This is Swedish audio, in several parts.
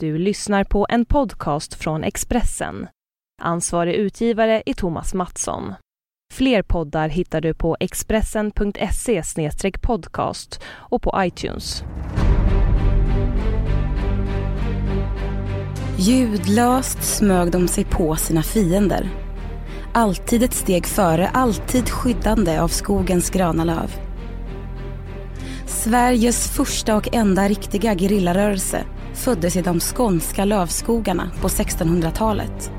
Du lyssnar på en podcast från Expressen. Ansvarig utgivare är Thomas Mattsson. Fler poddar hittar du på expressen.se podcast och på iTunes. Ljudlöst smög de sig på sina fiender. Alltid ett steg före, alltid skyddande av skogens gröna löv. Sveriges första och enda riktiga gerillarörelse föddes i de skånska lövskogarna på 1600-talet.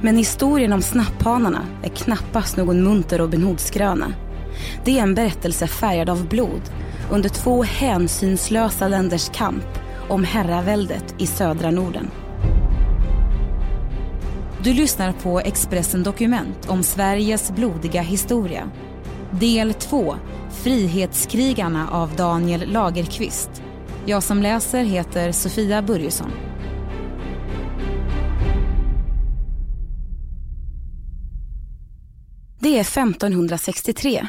Men historien om snapphanarna är knappast någon munter Robin Hood-skröna. Det är en berättelse färgad av blod under två hänsynslösa länders kamp om herraväldet i södra Norden. Du lyssnar på Expressen Dokument om Sveriges blodiga historia. Del 2, Frihetskrigarna av Daniel Lagerqvist. Jag som läser heter Sofia Börjesson. Det är 1563.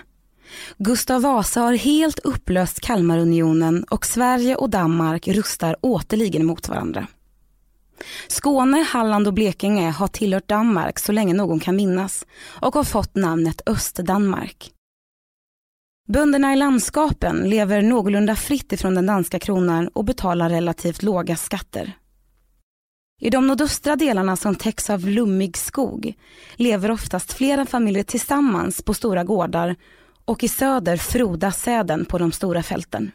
Gustav Vasa har helt upplöst Kalmarunionen och Sverige och Danmark rustar återligen mot varandra. Skåne, Halland och Blekinge har tillhört Danmark så länge någon kan minnas och har fått namnet Östdanmark. Bönderna i landskapen lever någorlunda fritt ifrån den danska kronan och betalar relativt låga skatter. I de nordöstra delarna som täcks av lummig skog lever oftast flera familjer tillsammans på stora gårdar och i söder frodas säden på de stora fälten.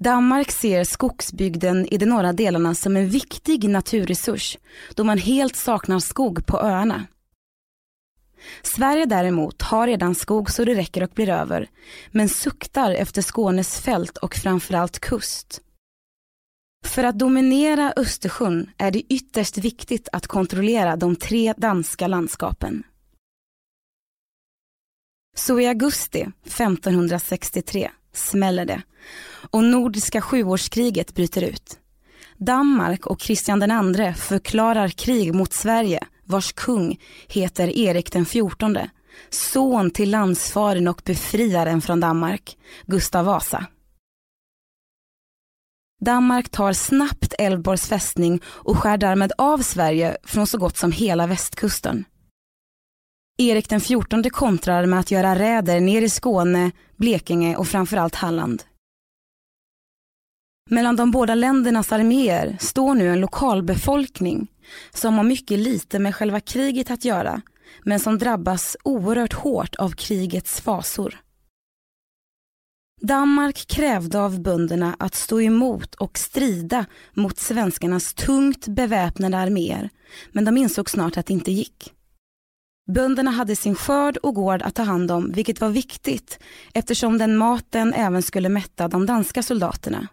Danmark ser skogsbygden i de norra delarna som en viktig naturresurs då man helt saknar skog på öarna. Sverige däremot har redan skog så det räcker och blir över, men suktar efter Skånes fält och framförallt kust. För att dominera Östersjön är det ytterst viktigt att kontrollera de tre danska landskapen. Så i augusti 1563 smäller det och Nordiska sjuårskriget bryter ut. Danmark och Kristian II förklarar krig mot Sverige vars kung heter Erik den XIV, son till landsfaren och befriaren från Danmark, Gustav Vasa. Danmark tar snabbt Älvborgs fästning och skär därmed av Sverige från så gott som hela västkusten. Erik den XIV kontrar med att göra räder ner i Skåne, Blekinge och framförallt Halland. Mellan de båda ländernas arméer står nu en lokalbefolkning som har mycket lite med själva kriget att göra men som drabbas oerhört hårt av krigets fasor. Danmark krävde av bönderna att stå emot och strida mot svenskarnas tungt beväpnade arméer men de insåg snart att det inte gick. Bönderna hade sin skörd och gård att ta hand om vilket var viktigt eftersom den maten även skulle mätta de danska soldaterna.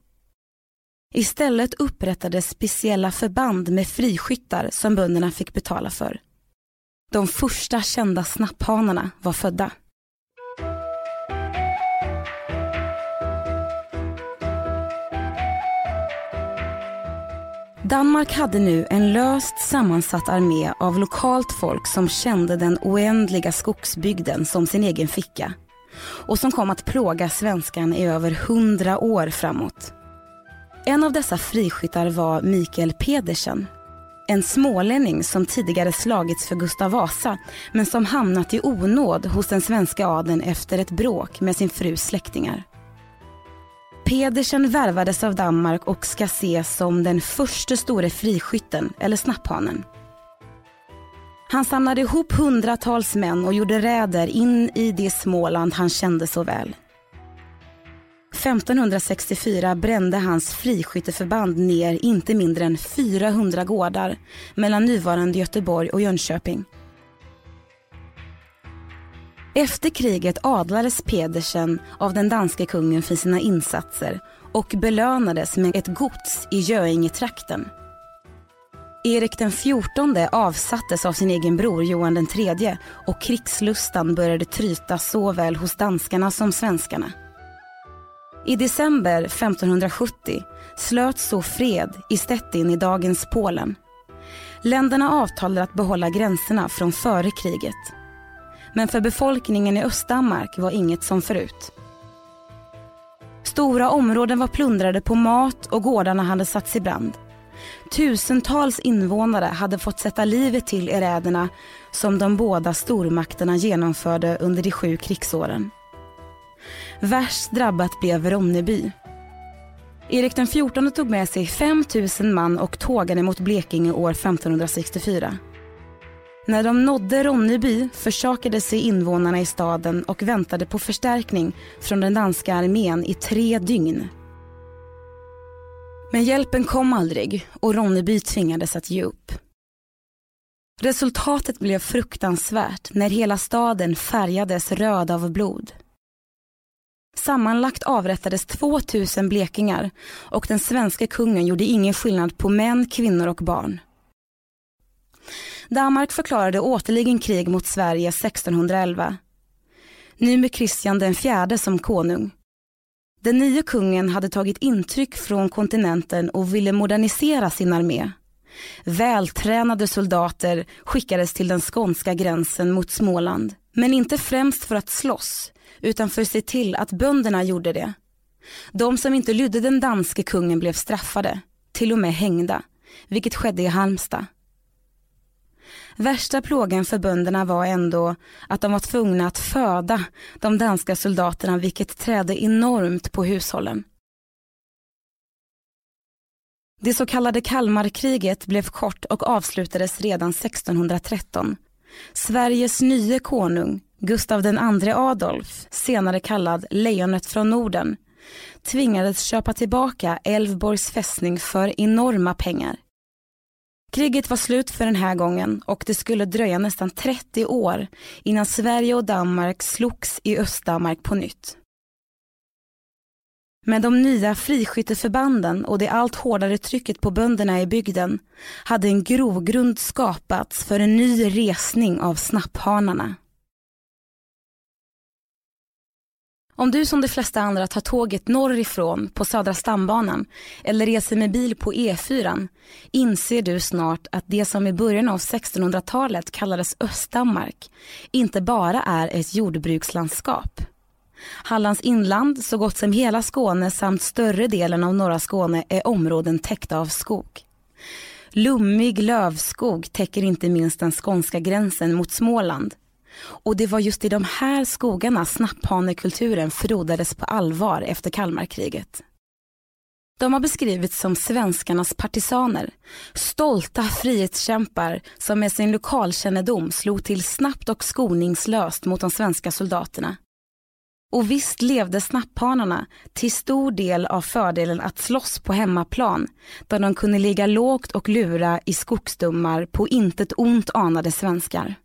Istället upprättades speciella förband med friskyttar som bönderna fick betala för. De första kända snapphanarna var födda. Danmark hade nu en löst sammansatt armé av lokalt folk som kände den oändliga skogsbygden som sin egen ficka och som kom att plåga svenskan i över hundra år framåt. En av dessa friskyttar var Mikael Pedersen. En smålänning som tidigare slagits för Gustav Vasa men som hamnat i onåd hos den svenska adeln efter ett bråk med sin frus släktingar. Pedersen värvades av Danmark och ska ses som den första store friskytten, eller snapphanen. Han samlade ihop hundratals män och gjorde räder in i det Småland han kände så väl. 1564 brände hans friskytteförband ner inte mindre än 400 gårdar mellan nuvarande Göteborg och Jönköping. Efter kriget adlades Pedersen av den danske kungen för sina insatser och belönades med ett gods i Göingetrakten. Erik den XIV avsattes av sin egen bror Johan III och krigslustan började tryta såväl hos danskarna som svenskarna. I december 1570 slöts så fred i Stettin i dagens Polen. Länderna avtalade att behålla gränserna från före kriget. Men för befolkningen i Östdanmark var inget som förut. Stora områden var plundrade på mat och gårdarna hade satts i brand. Tusentals invånare hade fått sätta livet till i räderna som de båda stormakterna genomförde under de sju krigsåren. Värst drabbat blev Ronneby. Erik den XIV tog med sig 5 000 man och tågade mot Blekinge år 1564. När de nådde Ronneby försakade sig invånarna i staden och väntade på förstärkning från den danska armén i tre dygn. Men hjälpen kom aldrig och Ronneby tvingades att ge upp. Resultatet blev fruktansvärt när hela staden färgades röd av blod. Sammanlagt avrättades 2000 blekingar och den svenska kungen gjorde ingen skillnad på män, kvinnor och barn. Danmark förklarade återligen krig mot Sverige 1611. Nu med Kristian den fjärde som konung. Den nya kungen hade tagit intryck från kontinenten och ville modernisera sin armé. Vältränade soldater skickades till den skånska gränsen mot Småland. Men inte främst för att slåss, utan för att se till att bönderna gjorde det. De som inte lydde den danske kungen blev straffade, till och med hängda, vilket skedde i Halmstad. Värsta plågan för bönderna var ändå att de var tvungna att föda de danska soldaterna vilket trädde enormt på hushållen. Det så kallade Kalmarkriget blev kort och avslutades redan 1613. Sveriges nye konung, Gustav II Adolf, senare kallad Lejonet från Norden, tvingades köpa tillbaka Älvborgs fästning för enorma pengar. Kriget var slut för den här gången och det skulle dröja nästan 30 år innan Sverige och Danmark slogs i Östdanmark på nytt. Med de nya friskytteförbanden och det allt hårdare trycket på bönderna i bygden hade en grogrund skapats för en ny resning av snapphanarna. Om du som de flesta andra tar tåget norrifrån på Södra stambanan eller reser med bil på E4 inser du snart att det som i början av 1600-talet kallades Östdanmark inte bara är ett jordbrukslandskap. Hallands inland, så gott som hela Skåne samt större delen av norra Skåne är områden täckta av skog. Lummig lövskog täcker inte minst den skånska gränsen mot Småland och det var just i de här skogarna snapphanekulturen frodades på allvar efter Kalmarkriget. De har beskrivits som svenskarnas partisaner, stolta frihetskämpar som med sin lokalkännedom slog till snabbt och skoningslöst mot de svenska soldaterna. Och visst levde snapphanarna till stor del av fördelen att slåss på hemmaplan, där de kunde ligga lågt och lura i skogsdummar på intet ont anade svenskar.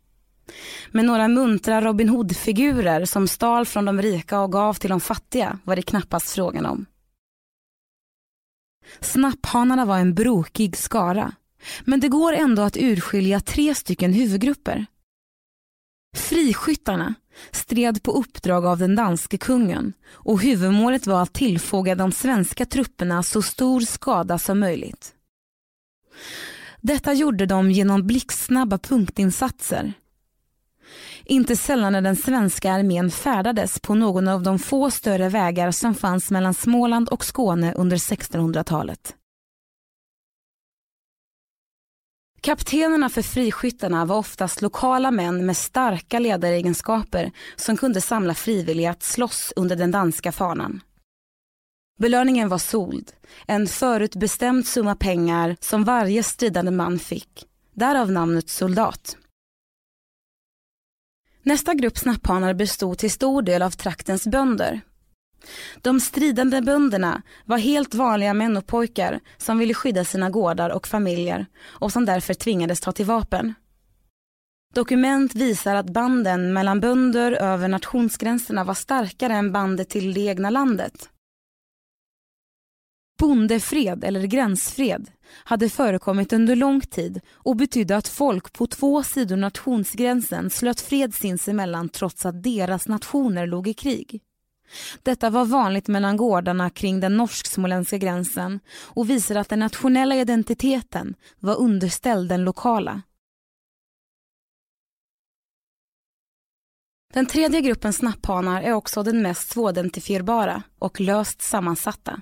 Men några muntra Robin Hood-figurer som stal från de rika och gav till de fattiga var det knappast frågan om. Snapphanarna var en brokig skara, men det går ändå att urskilja tre stycken huvudgrupper. Friskyttarna stred på uppdrag av den danske kungen och huvudmålet var att tillfoga de svenska trupperna så stor skada som möjligt. Detta gjorde de genom blixtsnabba punktinsatser inte sällan när den svenska armén färdades på någon av de få större vägar som fanns mellan Småland och Skåne under 1600-talet. Kaptenerna för friskyttarna var oftast lokala män med starka ledaregenskaper som kunde samla frivilliga att slåss under den danska fanan. Belöningen var sold, en förutbestämd summa pengar som varje stridande man fick. Därav namnet soldat. Nästa grupp snapphanar bestod till stor del av traktens bönder. De stridande bönderna var helt vanliga män och pojkar som ville skydda sina gårdar och familjer och som därför tvingades ta till vapen. Dokument visar att banden mellan bönder över nationsgränserna var starkare än bandet till det egna landet. Bondefred eller gränsfred hade förekommit under lång tid och betydde att folk på två sidor nationsgränsen slöt fred sinsemellan trots att deras nationer låg i krig. Detta var vanligt mellan gårdarna kring den norsk-småländska gränsen och visar att den nationella identiteten var underställd den lokala. Den tredje gruppen snapphanar är också den mest svåridentifierbara och löst sammansatta.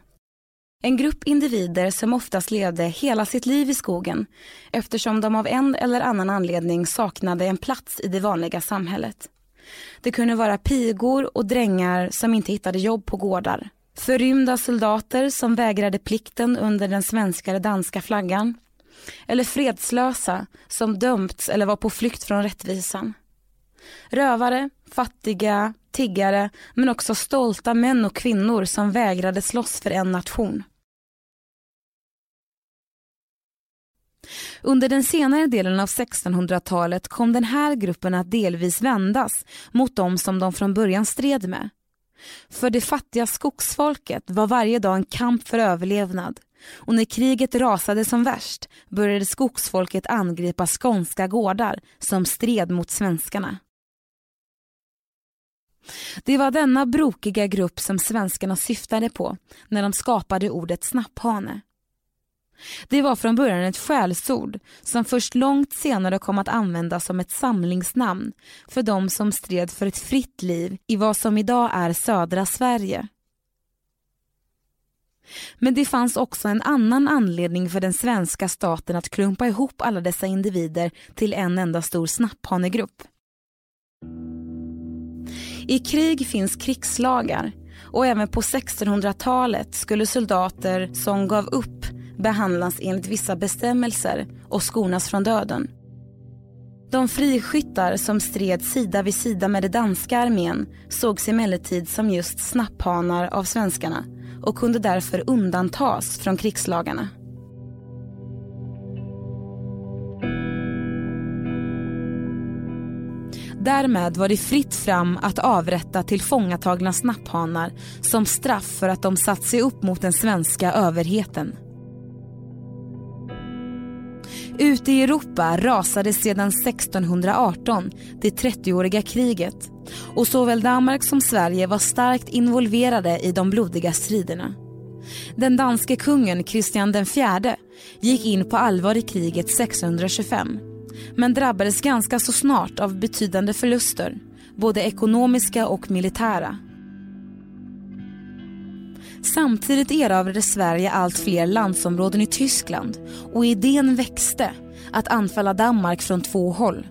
En grupp individer som oftast levde hela sitt liv i skogen eftersom de av en eller annan anledning saknade en plats i det vanliga samhället. Det kunde vara pigor och drängar som inte hittade jobb på gårdar. Förrymda soldater som vägrade plikten under den svenska eller danska flaggan. Eller fredslösa som dömts eller var på flykt från rättvisan. Rövare, fattiga, tiggare men också stolta män och kvinnor som vägrade slåss för en nation. Under den senare delen av 1600-talet kom den här gruppen att delvis vändas mot de som de från början stred med. För det fattiga skogsfolket var varje dag en kamp för överlevnad och när kriget rasade som värst började skogsfolket angripa skånska gårdar som stred mot svenskarna. Det var denna brokiga grupp som svenskarna syftade på när de skapade ordet snapphane. Det var från början ett skällsord som först långt senare kom att användas som ett samlingsnamn för de som stred för ett fritt liv i vad som idag är södra Sverige. Men det fanns också en annan anledning för den svenska staten att klumpa ihop alla dessa individer till en enda stor snapphanegrupp. I krig finns krigslagar och även på 1600-talet skulle soldater som gav upp behandlas enligt vissa bestämmelser och skonas från döden. De friskyttar som stred sida vid sida med den danska armén sågs emellertid som just snapphanar av svenskarna och kunde därför undantas från krigslagarna. Därmed var det fritt fram att avrätta tillfångatagna snapphanar som straff för att de satt sig upp mot den svenska överheten. Ute i Europa rasade sedan 1618 det 30-åriga kriget och såväl Danmark som Sverige var starkt involverade i de blodiga striderna. Den danske kungen Kristian IV gick in på allvar i kriget 1625 men drabbades ganska så snart av betydande förluster, både ekonomiska och militära. Samtidigt erövrade Sverige allt fler landsområden i Tyskland och idén växte att anfalla Danmark från två håll.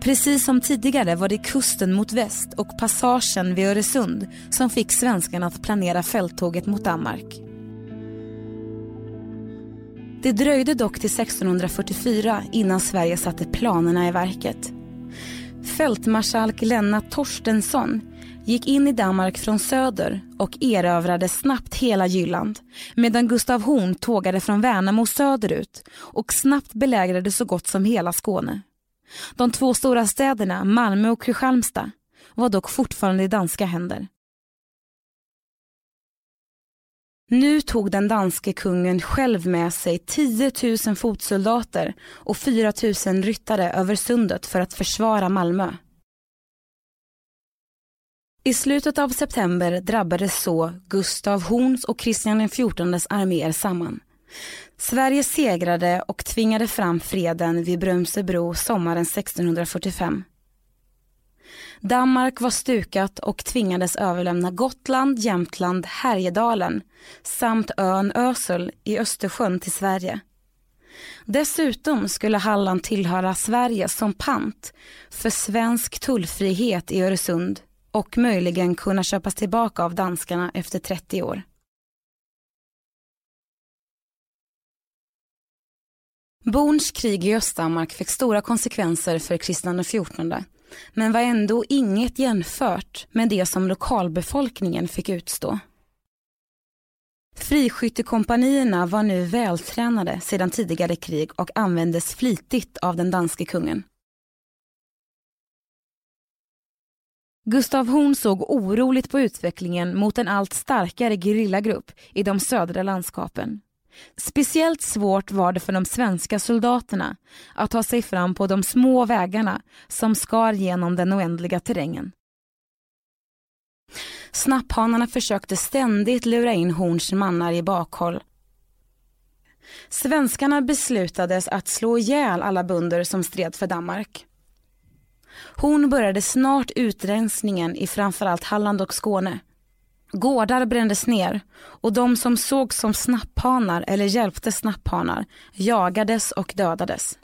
Precis som tidigare var det kusten mot väst och passagen vid Öresund som fick svenskarna att planera fälttåget mot Danmark. Det dröjde dock till 1644 innan Sverige satte planerna i verket. Fältmarskalk Lennart Torstensson gick in i Danmark från söder och erövrade snabbt hela Jylland medan Gustav Horn tågade från Värnamo söderut och snabbt belägrade så gott som hela Skåne. De två stora städerna Malmö och Kristianstad var dock fortfarande i danska händer. Nu tog den danske kungen själv med sig 10 000 fotsoldater och 4 000 ryttare över sundet för att försvara Malmö. I slutet av september drabbades så Gustav Horns och Kristian XIVs arméer samman. Sverige segrade och tvingade fram freden vid Brömsebro sommaren 1645. Danmark var stukat och tvingades överlämna Gotland, Jämtland, Härjedalen samt ön Ösel i Östersjön till Sverige. Dessutom skulle Halland tillhöra Sverige som pant för svensk tullfrihet i Öresund och möjligen kunna köpas tillbaka av danskarna efter 30 år. Borns krig i Östdanmark fick stora konsekvenser för Kristian XIV men var ändå inget jämfört med det som lokalbefolkningen fick utstå. Friskyttekompanierna var nu vältränade sedan tidigare krig och användes flitigt av den danske kungen. Gustav Horn såg oroligt på utvecklingen mot en allt starkare gerillagrupp i de södra landskapen. Speciellt svårt var det för de svenska soldaterna att ta sig fram på de små vägarna som skar genom den oändliga terrängen. Snapphanarna försökte ständigt lura in Horns mannar i bakhåll. Svenskarna beslutades att slå ihjäl alla bönder som stred för Danmark. Horn började snart utrensningen i framförallt Halland och Skåne. Gårdar brändes ner och de som sågs som snapphanar eller hjälpte snapphanar jagades och dödades.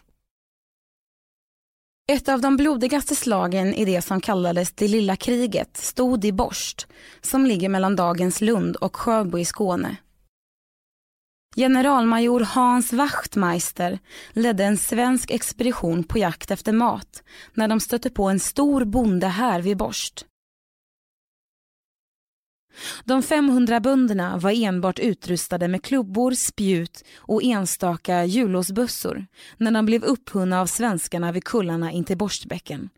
Ett av de blodigaste slagen i det som kallades det lilla kriget stod i Borst som ligger mellan dagens Lund och Sjöbo i Skåne. Generalmajor Hans Wachtmeister ledde en svensk expedition på jakt efter mat när de stötte på en stor bonde här vid Borst. De 500 bönderna var enbart utrustade med klubbor, spjut och enstaka hjullåsbössor när de blev upphunna av svenskarna vid kullarna intill Borstbäcken.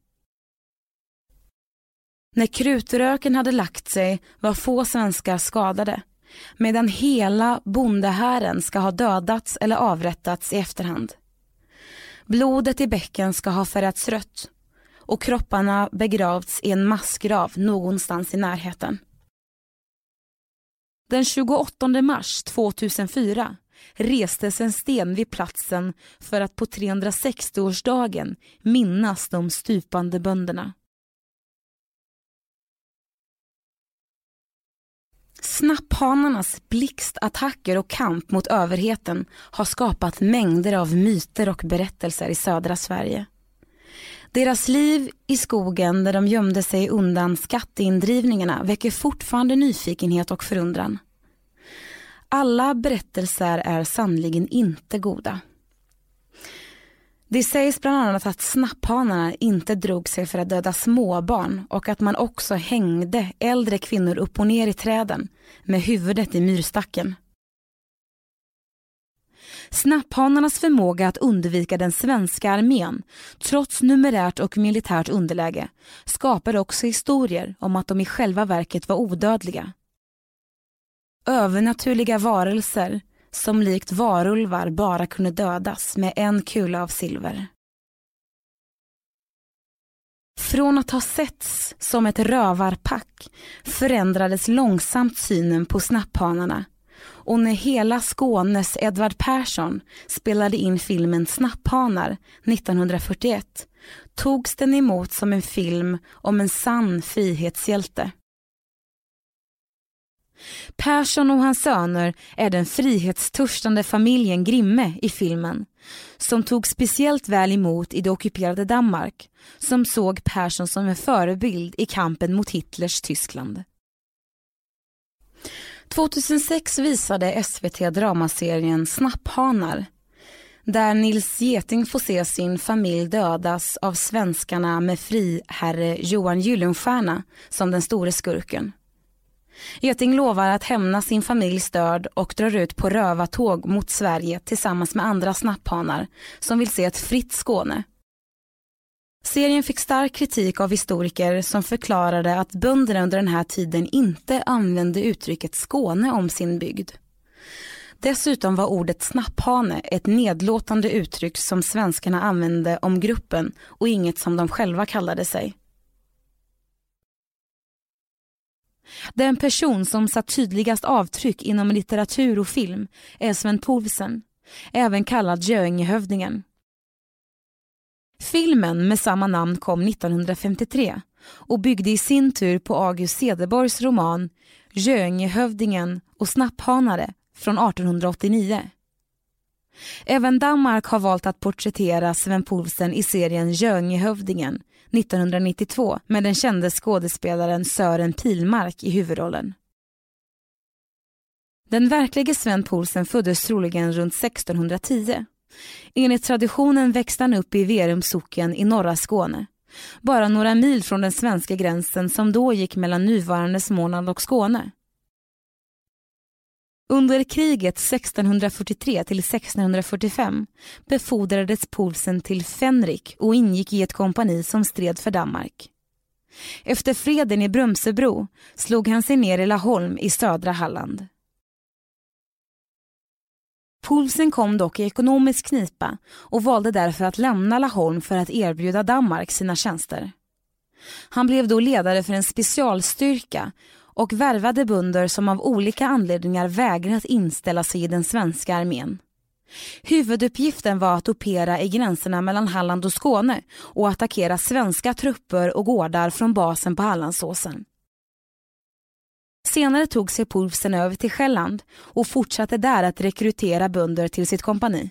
När krutröken hade lagt sig var få svenskar skadade medan hela bondehären ska ha dödats eller avrättats i efterhand. Blodet i bäcken ska ha färgats rött och kropparna begravts i en massgrav någonstans i närheten. Den 28 mars 2004 restes en sten vid platsen för att på 360-årsdagen minnas de stupande bönderna. Snapphanarnas blixtattacker och kamp mot överheten har skapat mängder av myter och berättelser i södra Sverige. Deras liv i skogen där de gömde sig undan skatteindrivningarna väcker fortfarande nyfikenhet och förundran. Alla berättelser är sannligen inte goda. Det sägs bland annat att snapphanarna inte drog sig för att döda småbarn och att man också hängde äldre kvinnor upp och ner i träden med huvudet i myrstacken. Snapphanarnas förmåga att undvika den svenska armén trots numerärt och militärt underläge skapar också historier om att de i själva verket var odödliga. Övernaturliga varelser som likt varulvar bara kunde dödas med en kula av silver. Från att ha setts som ett rövarpack förändrades långsamt synen på snapphanarna och när hela Skånes Edvard Persson spelade in filmen Snapphanar 1941 togs den emot som en film om en sann frihetshjälte. Persson och hans söner är den frihetstörstande familjen Grimme i filmen som tog speciellt väl emot i det ockuperade Danmark som såg Persson som en förebild i kampen mot Hitlers Tyskland. 2006 visade SVT dramaserien Snapphanar där Nils Geting får se sin familj dödas av svenskarna med friherre Johan Gyllenstierna som den store skurken. Geting lovar att hämna sin familjs död och drar ut på rövartåg mot Sverige tillsammans med andra snapphanar som vill se ett fritt Skåne. Serien fick stark kritik av historiker som förklarade att bönderna under den här tiden inte använde uttrycket Skåne om sin bygd. Dessutom var ordet snapphane ett nedlåtande uttryck som svenskarna använde om gruppen och inget som de själva kallade sig. Den person som satt tydligast avtryck inom litteratur och film är Sven Poulsen, även kallad Göingehövdingen. Filmen med samma namn kom 1953 och byggde i sin tur på August Cederborgs roman Göingehövdingen och snapphanare från 1889. Även Danmark har valt att porträttera Sven Poulsen i serien Göingehövdingen 1992 med den kände skådespelaren Sören Pilmark i huvudrollen. Den verklige Sven Poulsen föddes troligen runt 1610. Enligt traditionen växte han upp i Verum socken i norra Skåne. Bara några mil från den svenska gränsen som då gick mellan nuvarande Småland och Skåne. Under kriget 1643 till 1645 befordrades Poulsen till Fenrik och ingick i ett kompani som stred för Danmark. Efter freden i Brömsebro slog han sig ner i Laholm i södra Halland. Poulsen kom dock i ekonomisk knipa och valde därför att lämna Laholm för att erbjuda Danmark sina tjänster. Han blev då ledare för en specialstyrka och värvade bönder som av olika anledningar vägrat inställa sig i den svenska armén. Huvuduppgiften var att opera i gränserna mellan Halland och Skåne och attackera svenska trupper och gårdar från basen på Hallandsåsen. Senare tog sig Pulsen över till Själland och fortsatte där att rekrytera bönder till sitt kompani.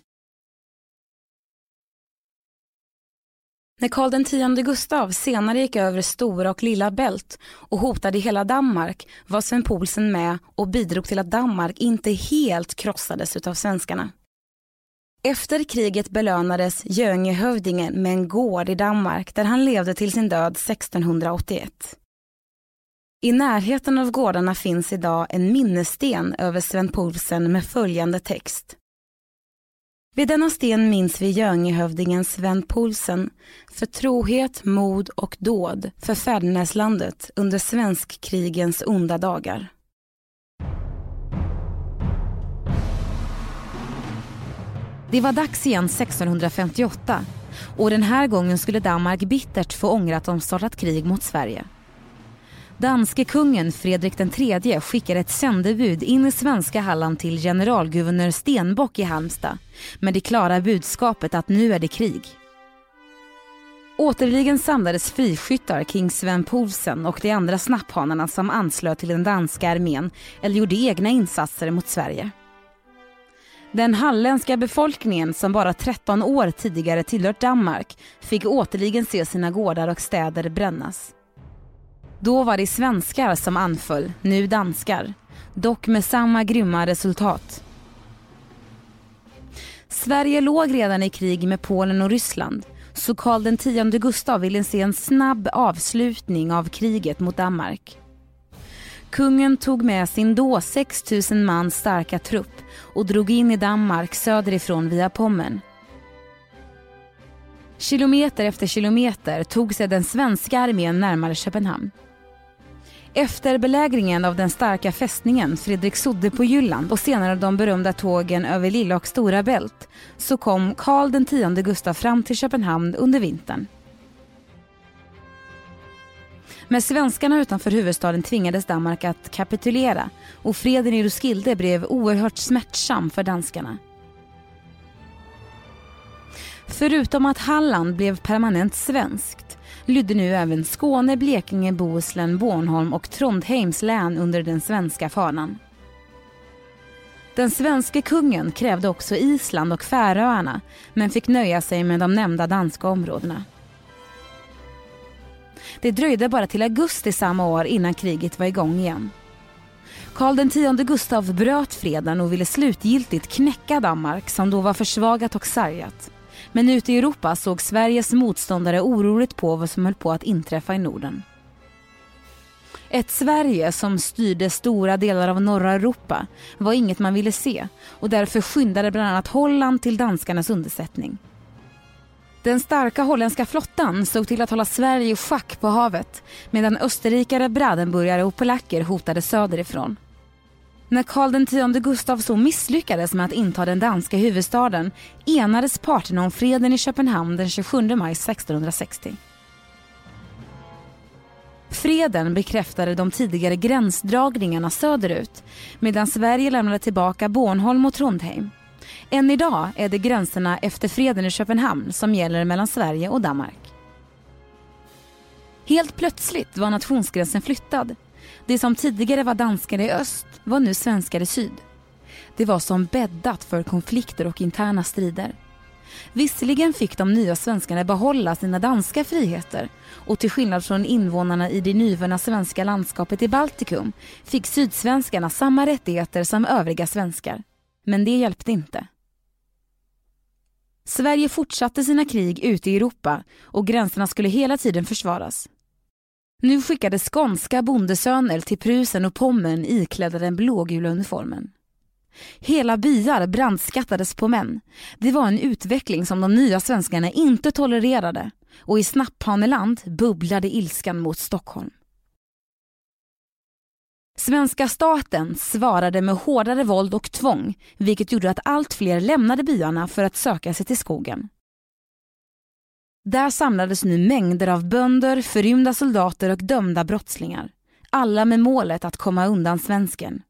När Karl X Gustav senare gick över Stora och Lilla Bält och hotade hela Danmark var Sven Poulsen med och bidrog till att Danmark inte helt krossades av svenskarna. Efter kriget belönades Göingehövdingen med en gård i Danmark där han levde till sin död 1681. I närheten av gårdarna finns idag en minnessten över Sven Poulsen med följande text. Vid denna sten minns vi Göingehövdingen Sven Poulsen för trohet, mod och dåd för fäderneslandet under svenskkrigens onda dagar. Det var dags igen 1658 och den här gången skulle Danmark bittert få ångra att de startat krig mot Sverige. Danske kungen Fredrik III skickade ett sändebud in i svenska Halland till generalguvernör Stenbock i Halmstad med det klara budskapet att nu är det krig. Återligen samlades friskyttar kring Sven Poulsen och de andra snapphanarna som anslöt till den danska armén eller gjorde egna insatser mot Sverige. Den halländska befolkningen som bara 13 år tidigare tillhört Danmark fick återligen se sina gårdar och städer brännas. Då var det svenskar som anföll, nu danskar. Dock med samma grymma resultat. Sverige låg redan i krig med Polen och Ryssland så Karl X Gustav ville se en snabb avslutning av kriget mot Danmark. Kungen tog med sin då 6 000 man starka trupp och drog in i Danmark söderifrån via Pommern. Kilometer efter kilometer tog sig den svenska armén närmare Köpenhamn. Efter belägringen av den starka fästningen Fredrik Sodde på Jylland och senare de berömda tågen över Lilla och Stora Bält så kom Karl X Gustav fram till Köpenhamn under vintern. Med svenskarna utanför huvudstaden tvingades Danmark att kapitulera och freden i Roskilde blev oerhört smärtsam för danskarna. Förutom att Halland blev permanent svensk lydde nu även Skåne, Blekinge, Bohuslän, Bornholm och Trondheims län under den svenska fanan. Den svenske kungen krävde också Island och Färöarna men fick nöja sig med de nämnda danska områdena. Det dröjde bara till augusti samma år innan kriget var igång igen. Karl X Gustav bröt freden och ville slutgiltigt knäcka Danmark som då var försvagat och sargat. Men ute i Europa såg Sveriges motståndare oroligt på vad som höll på att inträffa i Norden. Ett Sverige som styrde stora delar av norra Europa var inget man ville se och därför skyndade bland annat Holland till danskarnas undersättning. Den starka holländska flottan såg till att hålla Sverige i schack på havet medan österrikare, bradenburgare och polacker hotade söderifrån. När Karl X Gustav så misslyckades med att inta den danska huvudstaden enades parterna om freden i Köpenhamn den 27 maj 1660. Freden bekräftade de tidigare gränsdragningarna söderut medan Sverige lämnade tillbaka Bornholm och Trondheim. Än idag är det gränserna efter freden i Köpenhamn som gäller mellan Sverige och Danmark. Helt plötsligt var nationsgränsen flyttad. Det som tidigare var danskar i öst var nu svenskar i syd. Det var som bäddat för konflikter och interna strider. Visserligen fick de nya svenskarna behålla sina danska friheter och till skillnad från invånarna i det nyvunna svenska landskapet i Baltikum fick sydsvenskarna samma rättigheter som övriga svenskar. Men det hjälpte inte. Sverige fortsatte sina krig ute i Europa och gränserna skulle hela tiden försvaras. Nu skickades skånska bondesöner till Prusen och Pommern iklädda den blågula uniformen. Hela byar brandskattades på män. Det var en utveckling som de nya svenskarna inte tolererade och i Snapphaneland bubblade ilskan mot Stockholm. Svenska staten svarade med hårdare våld och tvång vilket gjorde att allt fler lämnade byarna för att söka sig till skogen. Där samlades nu mängder av bönder, förrymda soldater och dömda brottslingar. Alla med målet att komma undan svensken.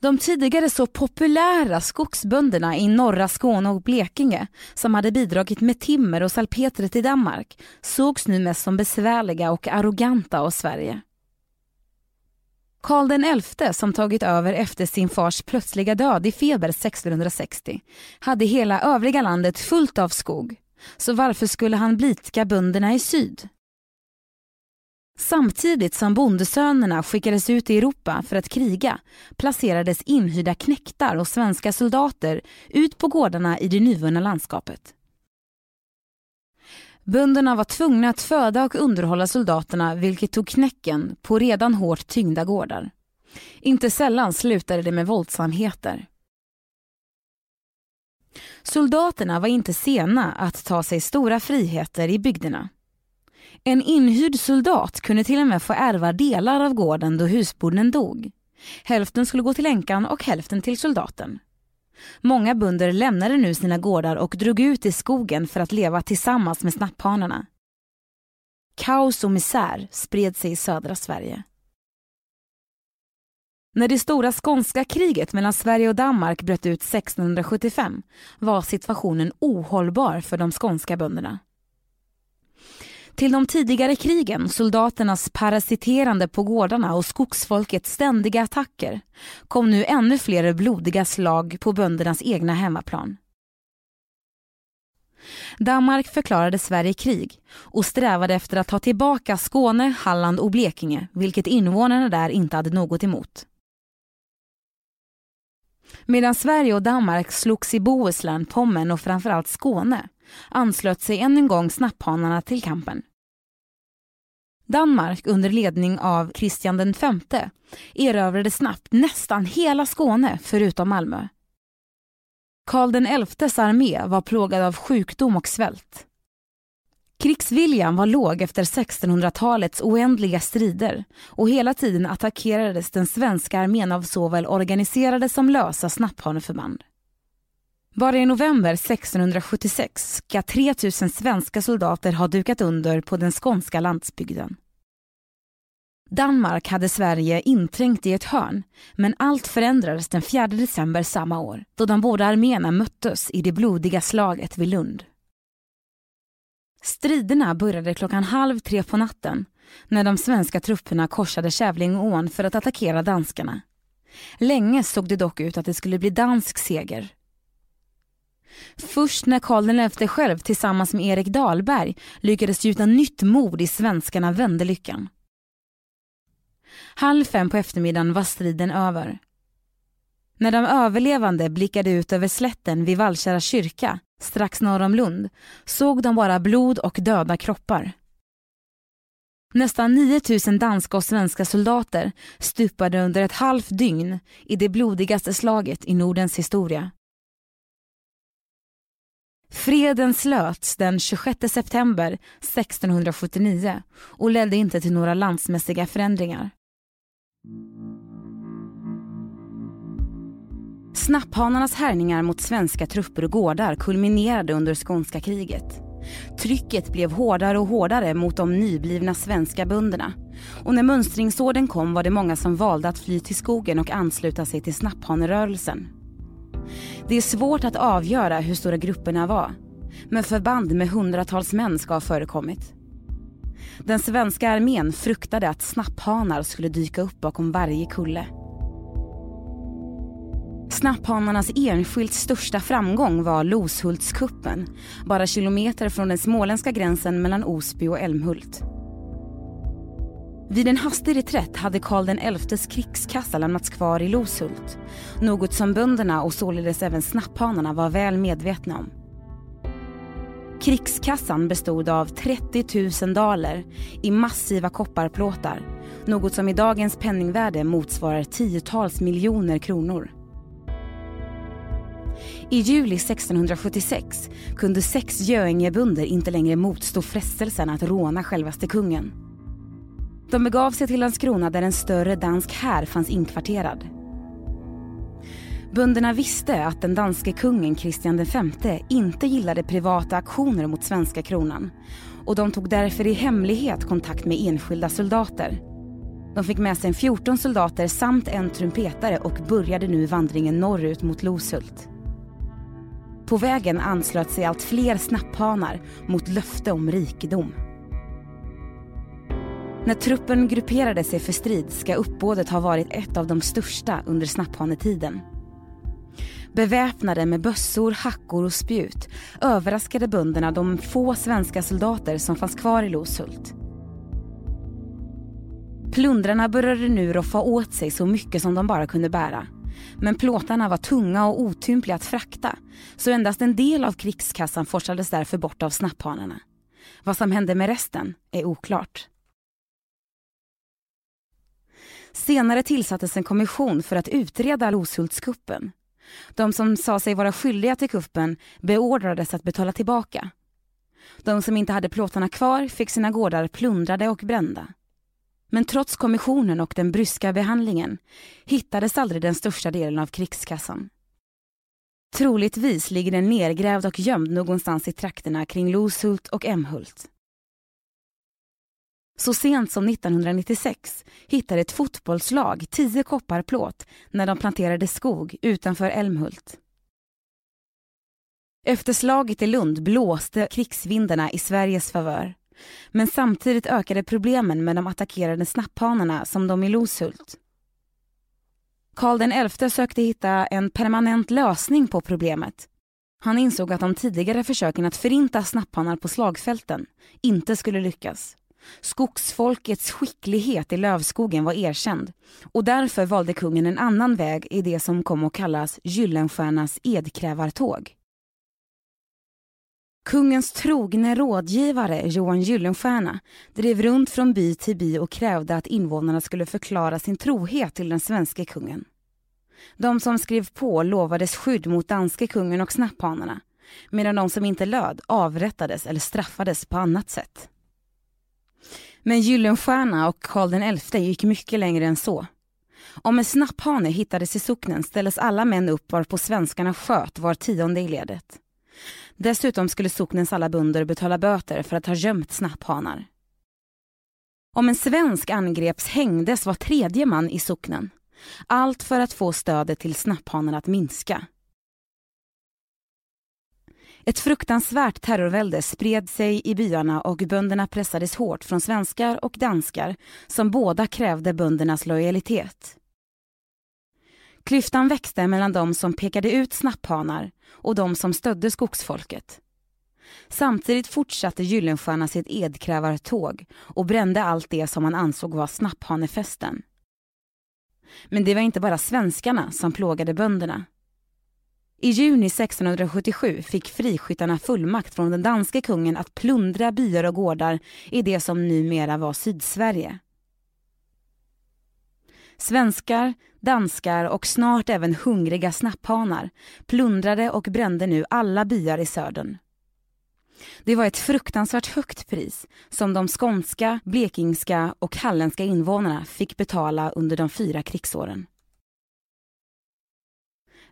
De tidigare så populära skogsbönderna i norra Skåne och Blekinge som hade bidragit med timmer och salpeter till Danmark sågs nu mest som besvärliga och arroganta av Sverige. Karl XI, som tagit över efter sin fars plötsliga död i feber 1660, hade hela övriga landet fullt av skog. Så varför skulle han blidka bönderna i syd? Samtidigt som bondesönerna skickades ut i Europa för att kriga placerades inhyrda knektar och svenska soldater ut på gårdarna i det nyvunna landskapet. Bönderna var tvungna att föda och underhålla soldaterna vilket tog knäcken på redan hårt tyngda gårdar. Inte sällan slutade det med våldsamheter. Soldaterna var inte sena att ta sig stora friheter i bygderna. En inhyrd soldat kunde till och med få ärva delar av gården då husbonden dog. Hälften skulle gå till änkan och hälften till soldaten. Många bönder lämnade nu sina gårdar och drog ut i skogen för att leva tillsammans med snapphanarna. Kaos och misär spred sig i södra Sverige. När det stora skånska kriget mellan Sverige och Danmark bröt ut 1675 var situationen ohållbar för de skånska bönderna. Till de tidigare krigen, soldaternas parasiterande på gårdarna och skogsfolkets ständiga attacker kom nu ännu fler blodiga slag på böndernas egna hemmaplan. Danmark förklarade Sverige krig och strävade efter att ta tillbaka Skåne, Halland och Blekinge, vilket invånarna där inte hade något emot. Medan Sverige och Danmark slogs i Bohuslän, Pommern och framförallt Skåne anslöt sig än en gång snapphanarna till kampen. Danmark under ledning av Kristian V erövrade snabbt nästan hela Skåne förutom Malmö. Karl XIs armé var plågad av sjukdom och svält. Krigsviljan var låg efter 1600-talets oändliga strider och hela tiden attackerades den svenska armén av såväl organiserade som lösa snapphaneförband. Bara i november 1676 ska 3000 svenska soldater ha dukat under på den skånska landsbygden. Danmark hade Sverige inträngt i ett hörn, men allt förändrades den 4 december samma år då de båda arméerna möttes i det blodiga slaget vid Lund. Striderna började klockan halv tre på natten när de svenska trupperna korsade Kävlingeån för att attackera danskarna. Länge såg det dock ut att det skulle bli dansk seger. Först när Karl XI själv tillsammans med Erik Dahlberg lyckades gjuta nytt mod i svenskarna vände lyckan. Halv fem på eftermiddagen var striden över. När de överlevande blickade ut över slätten vid Vallkära kyrka, strax norr om Lund, såg de bara blod och döda kroppar. Nästan 9000 danska och svenska soldater stupade under ett halvt dygn i det blodigaste slaget i Nordens historia. Freden slöts den 26 september 1679 och ledde inte till några landsmässiga förändringar. Snapphanarnas härningar mot svenska trupper och gårdar kulminerade under skånska kriget. Trycket blev hårdare och hårdare mot de nyblivna svenska bönderna. Och när mönstringsorden kom var det många som valde att fly till skogen och ansluta sig till snapphanerörelsen. Det är svårt att avgöra hur stora grupperna var. Men förband med hundratals män ska ha förekommit. Den svenska armén fruktade att snapphanar skulle dyka upp bakom varje kulle. Snapphanarnas enskilt största framgång var Loshultskuppen, bara kilometer från den småländska gränsen mellan Osby och Älmhult. Vid en hastig reträtt hade Karl XIs krigskassa lämnats kvar i Loshult. Något som bönderna och således även snapphanarna var väl medvetna om. Krigskassan bestod av 30 000 daler i massiva kopparplåtar. Något som i dagens penningvärde motsvarar tiotals miljoner kronor. I juli 1676 kunde sex Göingebönder inte längre motstå frestelsen att råna självaste kungen. De begav sig till Landskrona där en större dansk här fanns inkvarterad. Bönderna visste att den danske kungen Kristian V inte gillade privata aktioner mot svenska kronan och de tog därför i hemlighet kontakt med enskilda soldater. De fick med sig 14 soldater samt en trumpetare och började nu vandringen norrut mot Loshult. På vägen anslöt sig allt fler snapphanar mot löfte om rikedom. När truppen grupperade sig för strid ska uppbådet ha varit ett av de största under snapphanetiden. Beväpnade med bössor, hackor och spjut överraskade bönderna de få svenska soldater som fanns kvar i Loshult. Plundrarna började nu roffa åt sig så mycket som de bara kunde bära. Men plåtarna var tunga och otympliga att frakta så endast en del av krigskassan forsades därför bort av snapphanarna. Vad som hände med resten är oklart. Senare tillsattes en kommission för att utreda Loshultskuppen. De som sa sig vara skyldiga till kuppen beordrades att betala tillbaka. De som inte hade plåtarna kvar fick sina gårdar plundrade och brända. Men trots kommissionen och den bryska behandlingen hittades aldrig den största delen av krigskassan. Troligtvis ligger den nergrävd och gömd någonstans i trakterna kring Loshult och Emhult. Så sent som 1996 hittade ett fotbollslag tio koppar plåt när de planterade skog utanför Älmhult. Efter slaget i Lund blåste krigsvindarna i Sveriges favör. Men samtidigt ökade problemen med de attackerade snapphanarna som de i Loshult. Karl XI sökte hitta en permanent lösning på problemet. Han insåg att de tidigare försöken att förinta snapphanar på slagfälten inte skulle lyckas. Skogsfolkets skicklighet i lövskogen var erkänd och därför valde kungen en annan väg i det som kom att kallas Gyllenstiernas edkrävartåg. Kungens trogne rådgivare Johan Gyllenstierna drev runt från by till by och krävde att invånarna skulle förklara sin trohet till den svenska kungen. De som skrev på lovades skydd mot danske kungen och snapphanarna medan de som inte löd avrättades eller straffades på annat sätt. Men Gyllenstierna och Karl XI gick mycket längre än så. Om en snapphane hittades i socknen ställdes alla män upp varpå svenskarna sköt var tionde i ledet. Dessutom skulle socknens alla bönder betala böter för att ha gömt snapphanar. Om en svensk angreps hängdes var tredje man i socknen. Allt för att få stödet till snapphanarna att minska. Ett fruktansvärt terrorvälde spred sig i byarna och bönderna pressades hårt från svenskar och danskar som båda krävde böndernas lojalitet. Klyftan växte mellan de som pekade ut snapphanar och de som stödde skogsfolket. Samtidigt fortsatte Gyllenstierna sitt edkrävartåg och brände allt det som man ansåg var snapphanefesten. Men det var inte bara svenskarna som plågade bönderna. I juni 1677 fick friskyttarna fullmakt från den danske kungen att plundra byar och gårdar i det som numera var Sydsverige. Svenskar, danskar och snart även hungriga snapphanar plundrade och brände nu alla byar i södern. Det var ett fruktansvärt högt pris som de skånska, blekingska och halländska invånarna fick betala under de fyra krigsåren.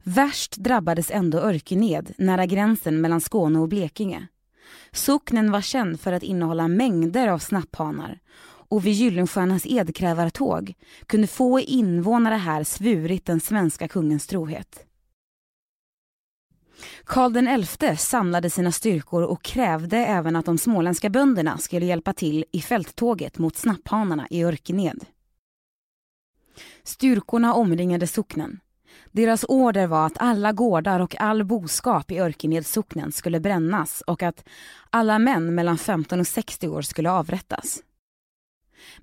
Värst drabbades ändå Örkened, nära gränsen mellan Skåne och Blekinge. Socknen var känd för att innehålla mängder av snapphanar och vid Gyllenstiernas edkrävartåg kunde få invånare här svurit den svenska kungens trohet. Karl XI samlade sina styrkor och krävde även att de småländska bönderna skulle hjälpa till i fälttåget mot snapphanarna i Örkened. Styrkorna omringade socknen. Deras order var att alla gårdar och all boskap i Örkenedssocknen skulle brännas och att alla män mellan 15 och 60 år skulle avrättas.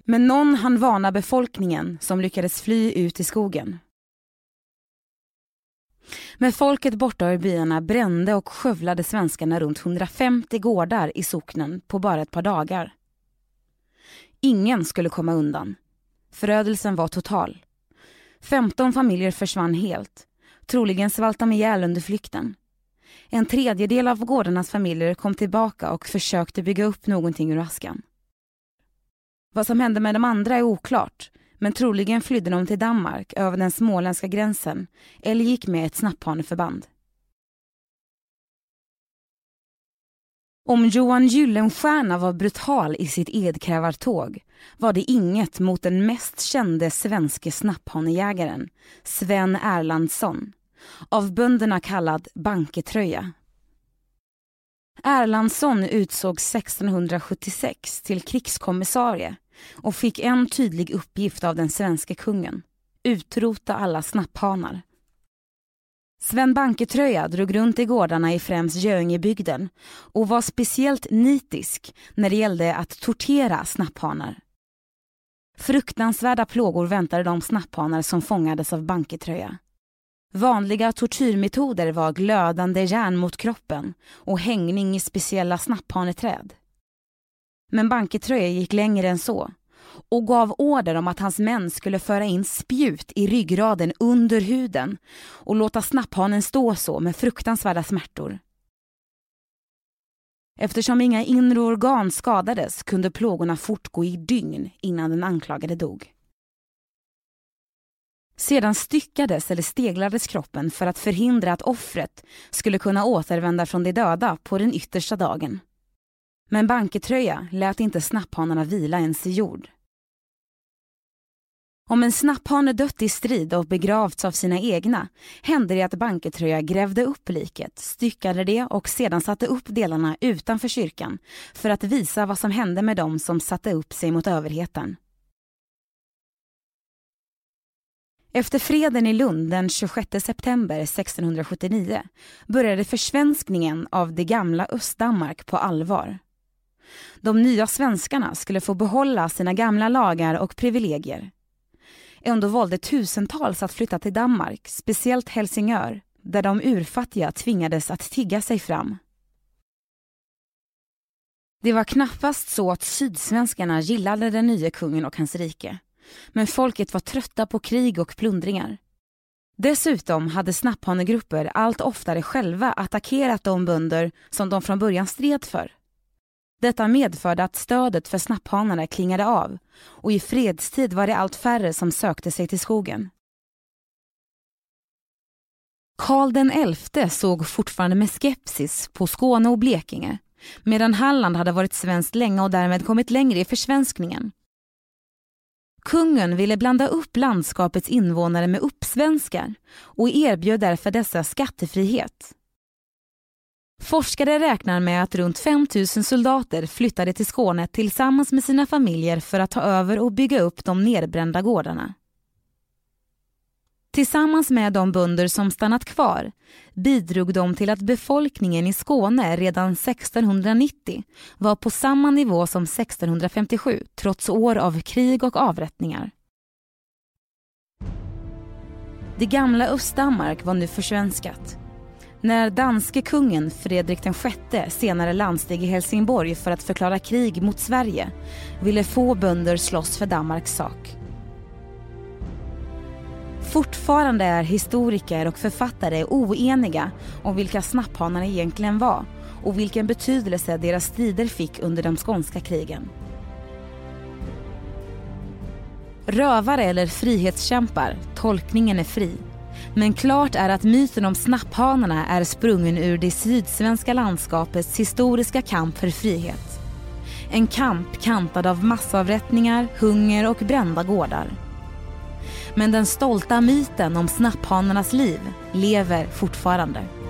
Men någon hann varna befolkningen som lyckades fly ut i skogen. Med folket borta ur byarna brände och skövlade svenskarna runt 150 gårdar i socknen på bara ett par dagar. Ingen skulle komma undan. Förödelsen var total. 15 familjer försvann helt. Troligen svalt de ihjäl under flykten. En tredjedel av gårdarnas familjer kom tillbaka och försökte bygga upp någonting ur askan. Vad som hände med de andra är oklart, men troligen flydde de till Danmark över den småländska gränsen eller gick med ett snapphaneförband. Om Johan Gyllenstierna var brutal i sitt edkrävartåg var det inget mot den mest kände svenske snapphanejägaren, Sven Erlandsson, av bönderna kallad Banketröja. Erlandsson utsågs 1676 till krigskommissarie och fick en tydlig uppgift av den svenske kungen, utrota alla snapphanar. Sven Banketröja drog runt i gårdarna i främst Göingebygden och var speciellt nitisk när det gällde att tortera snapphanar. Fruktansvärda plågor väntade de snapphanar som fångades av Banketröja. Vanliga tortyrmetoder var glödande järn mot kroppen och hängning i speciella snapphaneträd. Men Banketröja gick längre än så och gav order om att hans män skulle föra in spjut i ryggraden under huden och låta snapphanen stå så med fruktansvärda smärtor. Eftersom inga inre organ skadades kunde plågorna fortgå i dygn innan den anklagade dog. Sedan styckades eller steglades kroppen för att förhindra att offret skulle kunna återvända från de döda på den yttersta dagen. Men Banketröja lät inte snapphanarna vila ens i jord. Om en snapphane dött i strid och begravts av sina egna hände det att Banketröja grävde upp liket, styckade det och sedan satte upp delarna utanför kyrkan för att visa vad som hände med dem som satte upp sig mot överheten. Efter freden i Lund den 26 september 1679 började försvenskningen av det gamla Östdanmark på allvar. De nya svenskarna skulle få behålla sina gamla lagar och privilegier. Ändå valde tusentals att flytta till Danmark, speciellt Helsingör, där de urfattiga tvingades att tigga sig fram. Det var knappast så att sydsvenskarna gillade den nya kungen och hans rike. Men folket var trötta på krig och plundringar. Dessutom hade snapphanegrupper allt oftare själva attackerat de bönder som de från början stred för. Detta medförde att stödet för snapphanarna klingade av och i fredstid var det allt färre som sökte sig till skogen. Karl den XI såg fortfarande med skepsis på Skåne och Blekinge medan Halland hade varit svenskt länge och därmed kommit längre i försvenskningen. Kungen ville blanda upp landskapets invånare med uppsvenskar och erbjöd därför dessa skattefrihet. Forskare räknar med att runt 5 000 soldater flyttade till Skåne tillsammans med sina familjer för att ta över och bygga upp de nedbrända gårdarna. Tillsammans med de bönder som stannat kvar bidrog de till att befolkningen i Skåne redan 1690 var på samma nivå som 1657 trots år av krig och avrättningar. Det gamla Östdanmark var nu försvenskat när danske kungen Fredrik VI senare landsteg i Helsingborg för att förklara krig mot Sverige ville få bönder slåss för Danmarks sak. Fortfarande är historiker och författare oeniga om vilka snapphanarna egentligen var och vilken betydelse deras strider fick under de skånska krigen. Rövare eller frihetskämpar, tolkningen är fri. Men klart är att myten om snapphanarna är sprungen ur det sydsvenska landskapets historiska kamp för frihet. En kamp kantad av massavrättningar, hunger och brända gårdar. Men den stolta myten om snapphanarnas liv lever fortfarande.